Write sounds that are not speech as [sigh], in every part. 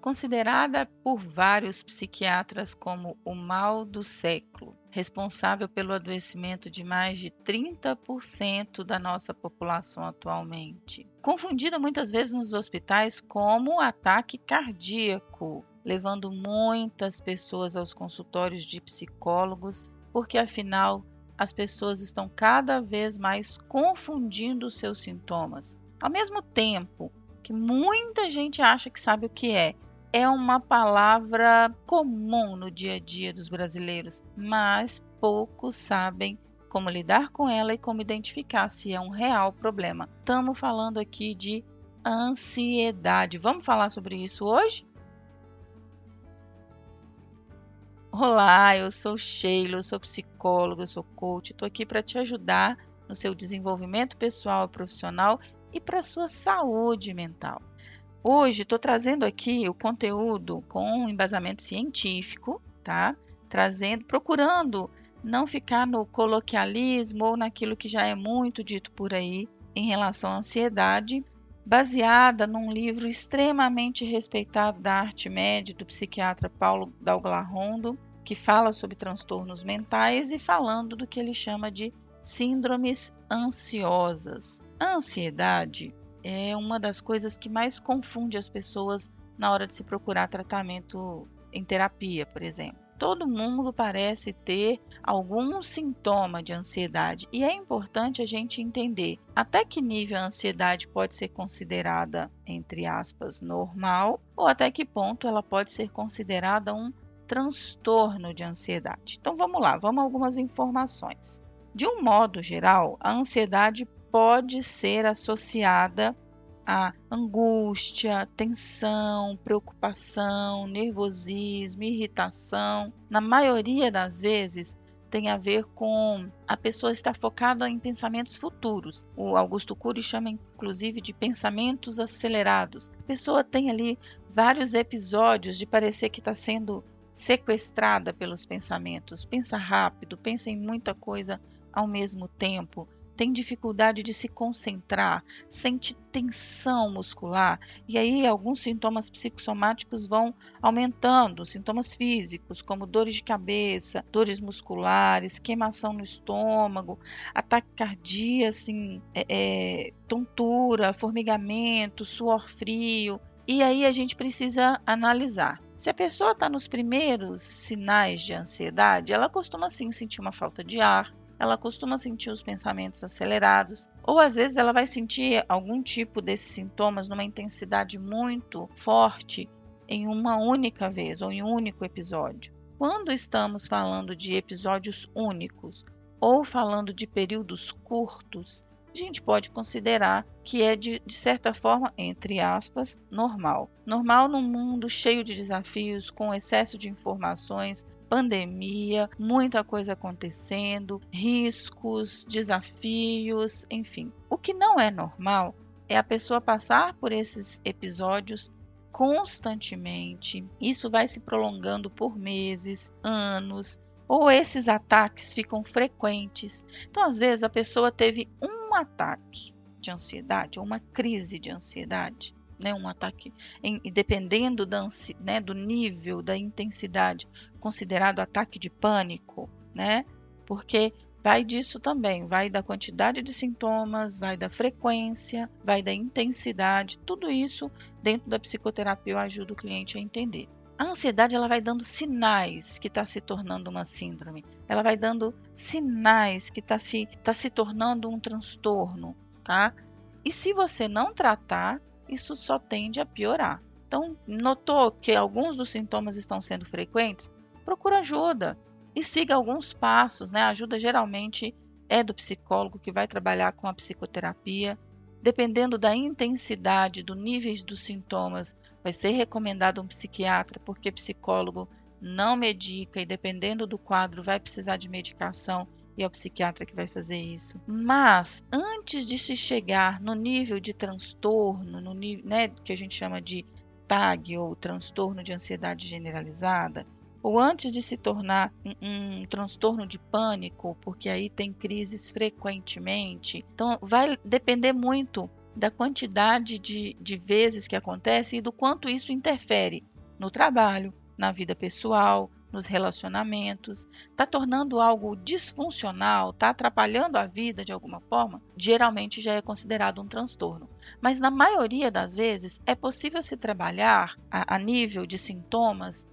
considerada por vários psiquiatras como o mal do século, responsável pelo adoecimento de mais de 30% da nossa população atualmente. Confundida muitas vezes nos hospitais como ataque cardíaco, levando muitas pessoas aos consultórios de psicólogos, porque afinal as pessoas estão cada vez mais confundindo seus sintomas. Ao mesmo tempo que muita gente acha que sabe o que é, é uma palavra comum no dia a dia dos brasileiros, mas poucos sabem como lidar com ela e como identificar se é um real problema. Estamos falando aqui de ansiedade. Vamos falar sobre isso hoje? Olá, eu sou Sheila, eu sou psicóloga, eu sou coach, estou aqui para te ajudar no seu desenvolvimento pessoal e profissional e para a sua saúde mental. Hoje estou trazendo aqui o conteúdo com embasamento científico, tá? Trazendo, procurando não ficar no coloquialismo ou naquilo que já é muito dito por aí em relação à ansiedade, baseada num livro extremamente respeitado da arte média do psiquiatra Paulo Dalglarondo, que fala sobre transtornos mentais e falando do que ele chama de síndromes ansiosas. A ansiedade é uma das coisas que mais confunde as pessoas na hora de se procurar tratamento em terapia, por exemplo. Todo mundo parece ter algum sintoma de ansiedade e é importante a gente entender até que nível a ansiedade pode ser considerada, entre aspas, normal ou até que ponto ela pode ser considerada um transtorno de ansiedade. Então vamos lá, vamos a algumas informações. De um modo geral, a ansiedade pode ser associada a angústia, tensão, preocupação, nervosismo, irritação. Na maioria das vezes, tem a ver com a pessoa estar focada em pensamentos futuros. O Augusto Cury chama inclusive de pensamentos acelerados. A pessoa tem ali vários episódios de parecer que está sendo sequestrada pelos pensamentos. Pensa rápido, pensa em muita coisa ao mesmo tempo tem dificuldade de se concentrar, sente tensão muscular, e aí alguns sintomas psicossomáticos vão aumentando, sintomas físicos, como dores de cabeça, dores musculares, queimação no estômago, ataque cardíaco, assim, é, é, tontura, formigamento, suor frio. E aí a gente precisa analisar. Se a pessoa está nos primeiros sinais de ansiedade, ela costuma sim sentir uma falta de ar, ela costuma sentir os pensamentos acelerados, ou às vezes ela vai sentir algum tipo desses sintomas numa intensidade muito forte em uma única vez ou em um único episódio. Quando estamos falando de episódios únicos ou falando de períodos curtos, a gente pode considerar que é de, de certa forma, entre aspas, normal. Normal num mundo cheio de desafios, com excesso de informações, pandemia, muita coisa acontecendo, riscos, desafios, enfim. O que não é normal é a pessoa passar por esses episódios constantemente. Isso vai se prolongando por meses, anos, ou esses ataques ficam frequentes. Então, às vezes, a pessoa teve um ataque de ansiedade, ou uma crise de ansiedade, né, um ataque, em, dependendo da, né, do nível, da intensidade, considerado ataque de pânico, né? Porque vai disso também, vai da quantidade de sintomas, vai da frequência, vai da intensidade, tudo isso dentro da psicoterapia eu ajudo o cliente a entender. A ansiedade ela vai dando sinais que está se tornando uma síndrome, ela vai dando sinais que está se, tá se tornando um transtorno, tá? E se você não tratar, isso só tende a piorar. Então, notou que alguns dos sintomas estão sendo frequentes? Procura ajuda e siga alguns passos, né? A ajuda geralmente é do psicólogo que vai trabalhar com a psicoterapia. Dependendo da intensidade, do nível dos sintomas, vai ser recomendado um psiquiatra, porque psicólogo não medica e dependendo do quadro vai precisar de medicação e é o psiquiatra que vai fazer isso. Mas antes de se chegar no nível de transtorno, no nível, né, que a gente chama de TAG ou transtorno de ansiedade generalizada, ou antes de se tornar um, um, transtorno de pânico, porque aí tem crises frequentemente. Então vai depender muito da quantidade de, de vezes que acontece e do quanto isso interfere no trabalho, na vida pessoal, nos relacionamentos, está tornando algo disfuncional, está atrapalhando a vida de alguma forma, geralmente já é considerado um transtorno. Mas na maioria das vezes é possível se trabalhar a, a nível de sintomas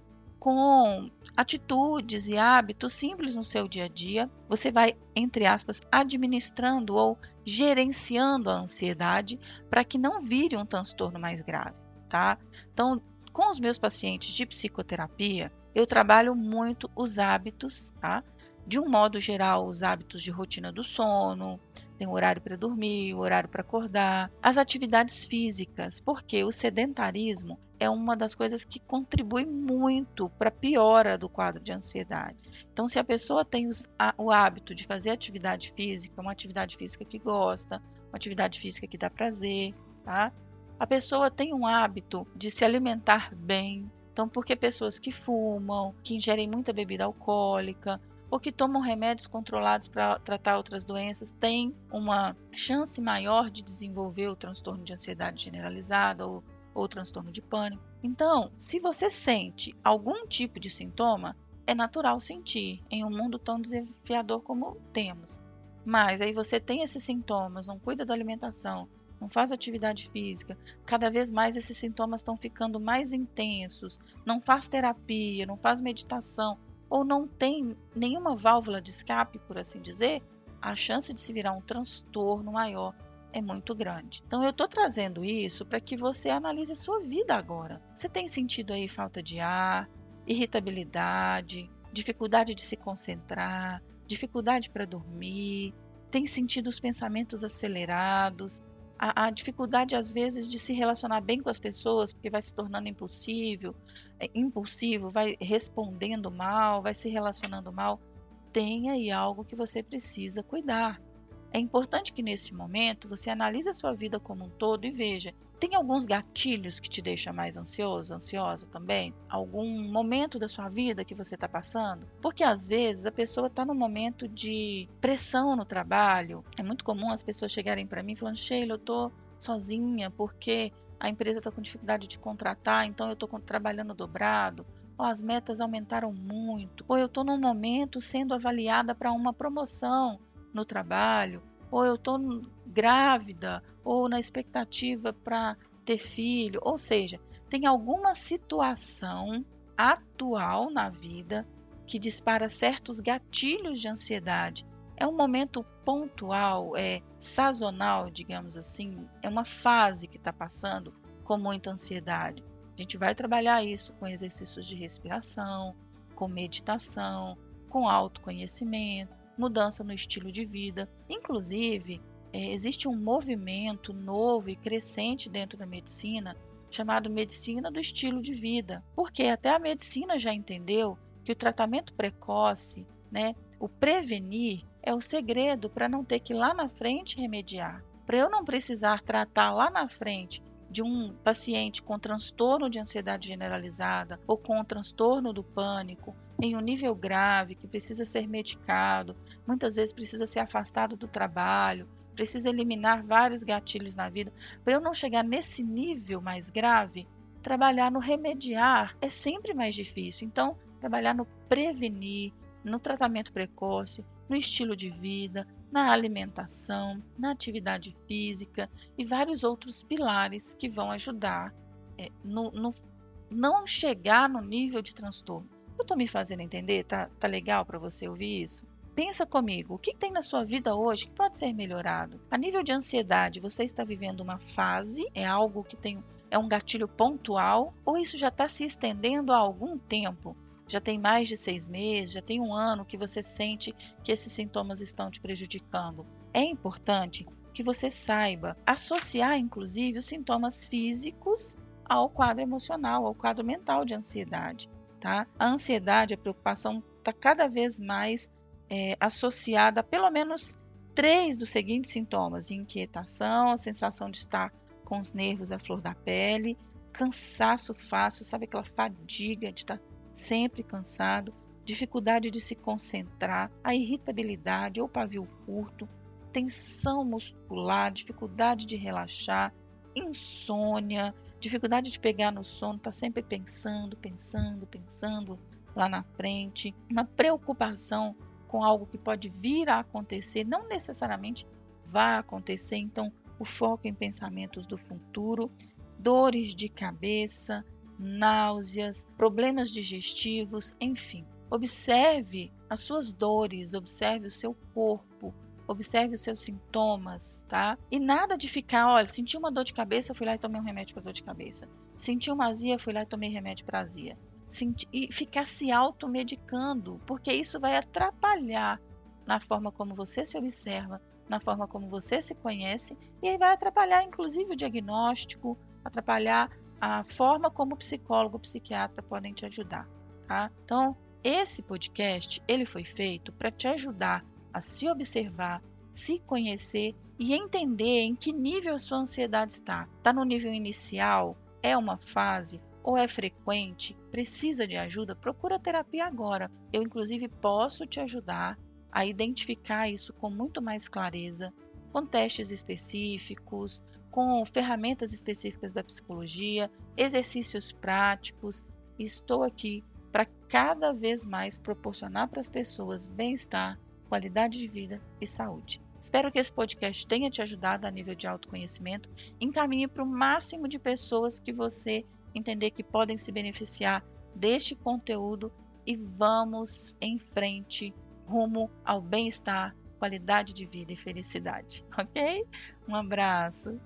com atitudes e hábitos simples no seu dia a dia. Você vai, entre aspas, administrando ou gerenciando a ansiedade para que não vire um transtorno mais grave, tá? Então, com os meus pacientes de psicoterapia, eu trabalho muito os hábitos, tá? De um modo geral, os hábitos de rotina do sono, tem o horário para dormir, o horário para acordar, as atividades físicas, porque o sedentarismo é uma das coisas que contribui muito para a piora do quadro de ansiedade. Então, se a pessoa tem os, a, o hábito de fazer atividade física, uma atividade física que gosta, uma atividade física que dá prazer, tá? A pessoa tem um hábito de se alimentar bem. Então, porque pessoas que fumam, que ingerem muita bebida alcoólica, ou que tomam remédios controlados para tratar outras doenças têm uma chance maior de desenvolver o transtorno de ansiedade generalizada ou, ou transtorno de pânico. Então, se você sente algum tipo de sintoma, é natural sentir em um mundo tão desafiador como temos. Mas aí você tem esses sintomas, não cuida da alimentação, não faz atividade física, cada vez mais esses sintomas estão ficando mais intensos, não faz terapia, não faz meditação, ou não tem nenhuma válvula de escape, por assim dizer, a chance de se virar um transtorno maior é muito grande. Então eu estou trazendo isso para que você analise a sua vida agora. Você tem sentido aí falta de ar, irritabilidade, dificuldade de se concentrar, dificuldade para dormir, tem sentido os pensamentos acelerados, a, a, dificuldade às vezes de se relacionar bem com as pessoas, porque vai se tornando impossível, é, impulsivo, vai respondendo mal, vai se relacionando mal, tem aí algo que você precisa cuidar. É importante que nesse momento você analise a sua vida como um todo e veja: tem alguns gatilhos que te deixam mais ansioso, ansiosa também? Algum momento da sua vida que você está passando? Porque às vezes a pessoa está num momento de pressão no trabalho. É muito comum as pessoas chegarem para mim falando: Sheila, eu estou sozinha porque a empresa está com dificuldade de contratar, então eu estou trabalhando dobrado ou as metas aumentaram muito, ou eu estou num momento sendo avaliada para uma promoção no trabalho, ou eu estou grávida, ou na expectativa para ter filho, ou seja, tem alguma situação atual na vida que dispara certos gatilhos de ansiedade. É um momento pontual, é sazonal, digamos assim, é uma fase que está passando com muita ansiedade. A gente vai trabalhar isso com exercícios de respiração, com meditação, com autoconhecimento, mudança no estilo de vida. Inclusive, é, existe um movimento novo e crescente dentro da medicina chamado medicina do estilo de vida, porque até a medicina já entendeu que o tratamento precoce, né, o prevenir, é o segredo para não ter que lá na frente remediar. Para eu não precisar tratar lá na frente de um paciente com transtorno de ansiedade generalizada ou com transtorno do pânico em um nível grave, que precisa ser medicado, muitas vezes precisa ser afastado do trabalho, precisa eliminar vários gatilhos na vida. Para eu não chegar nesse nível mais grave, trabalhar no remediar é sempre mais difícil. Então, trabalhar no prevenir, no tratamento precoce, no estilo de vida, na alimentação, na atividade física e vários outros pilares que vão ajudar é, no, no não chegar no nível de transtorno. Eu estou me fazendo entender? Tá, tá legal para você ouvir isso? Pensa comigo, o que tem na sua vida hoje que pode ser melhorado? A nível de ansiedade, você está vivendo uma fase? É algo que tem é um gatilho pontual? Ou isso já está se estendendo há algum tempo? Já tem mais de seis meses, já tem um ano que você sente que esses sintomas estão te prejudicando. É importante que você saiba associar, inclusive, os sintomas físicos ao quadro emocional, ao quadro mental de ansiedade tá? A ansiedade, a preocupação está cada vez mais é, associada a pelo menos três dos seguintes sintomas: inquietação, a sensação de estar com os nervos à flor da pele, cansaço fácil, sabe aquela fadiga de estar sempre cansado, dificuldade de se concentrar, a irritabilidade ou pavio curto, tensão muscular, dificuldade de relaxar, insônia, dificuldade de pegar no sono, está sempre pensando, pensando, pensando lá na frente, uma preocupação com algo que pode vir a acontecer, não necessariamente vai acontecer, então o foco em pensamentos do futuro, dores de cabeça, náuseas, problemas digestivos, enfim. Observe as suas dores, observe o seu corpo, observe os seus sintomas, tá? E nada de ficar, olha, senti uma dor de cabeça, fui lá e tomei um remédio para dor de cabeça. Senti uma azia, fui lá e tomei remédio para azia. Senti, e ficar se automedicando, porque isso vai atrapalhar na forma como você se observa, na forma como você se conhece, e aí vai atrapalhar inclusive o diagnóstico, atrapalhar a forma como o psicólogo, o psiquiatra podem te ajudar, tá? Então, esse podcast, ele foi feito para te ajudar a se observar, se conhecer e entender em que nível a sua ansiedade está. Está no nível inicial? É uma fase? Ou é frequente? Precisa de ajuda? Procura terapia agora. Eu, inclusive, posso te ajudar a identificar isso com muito mais clareza, com testes específicos, com ferramentas específicas da psicologia, exercícios práticos. Estou aqui para cada vez mais proporcionar para as pessoas bem-estar, qualidade de vida e saúde. Espero que esse podcast tenha te ajudado a nível de autoconhecimento. Encaminhe para o máximo de pessoas que você entender que podem se beneficiar deste conteúdo e vamos em frente rumo ao bem-estar, qualidade de vida e felicidade, [laughs] ok? Um abraço.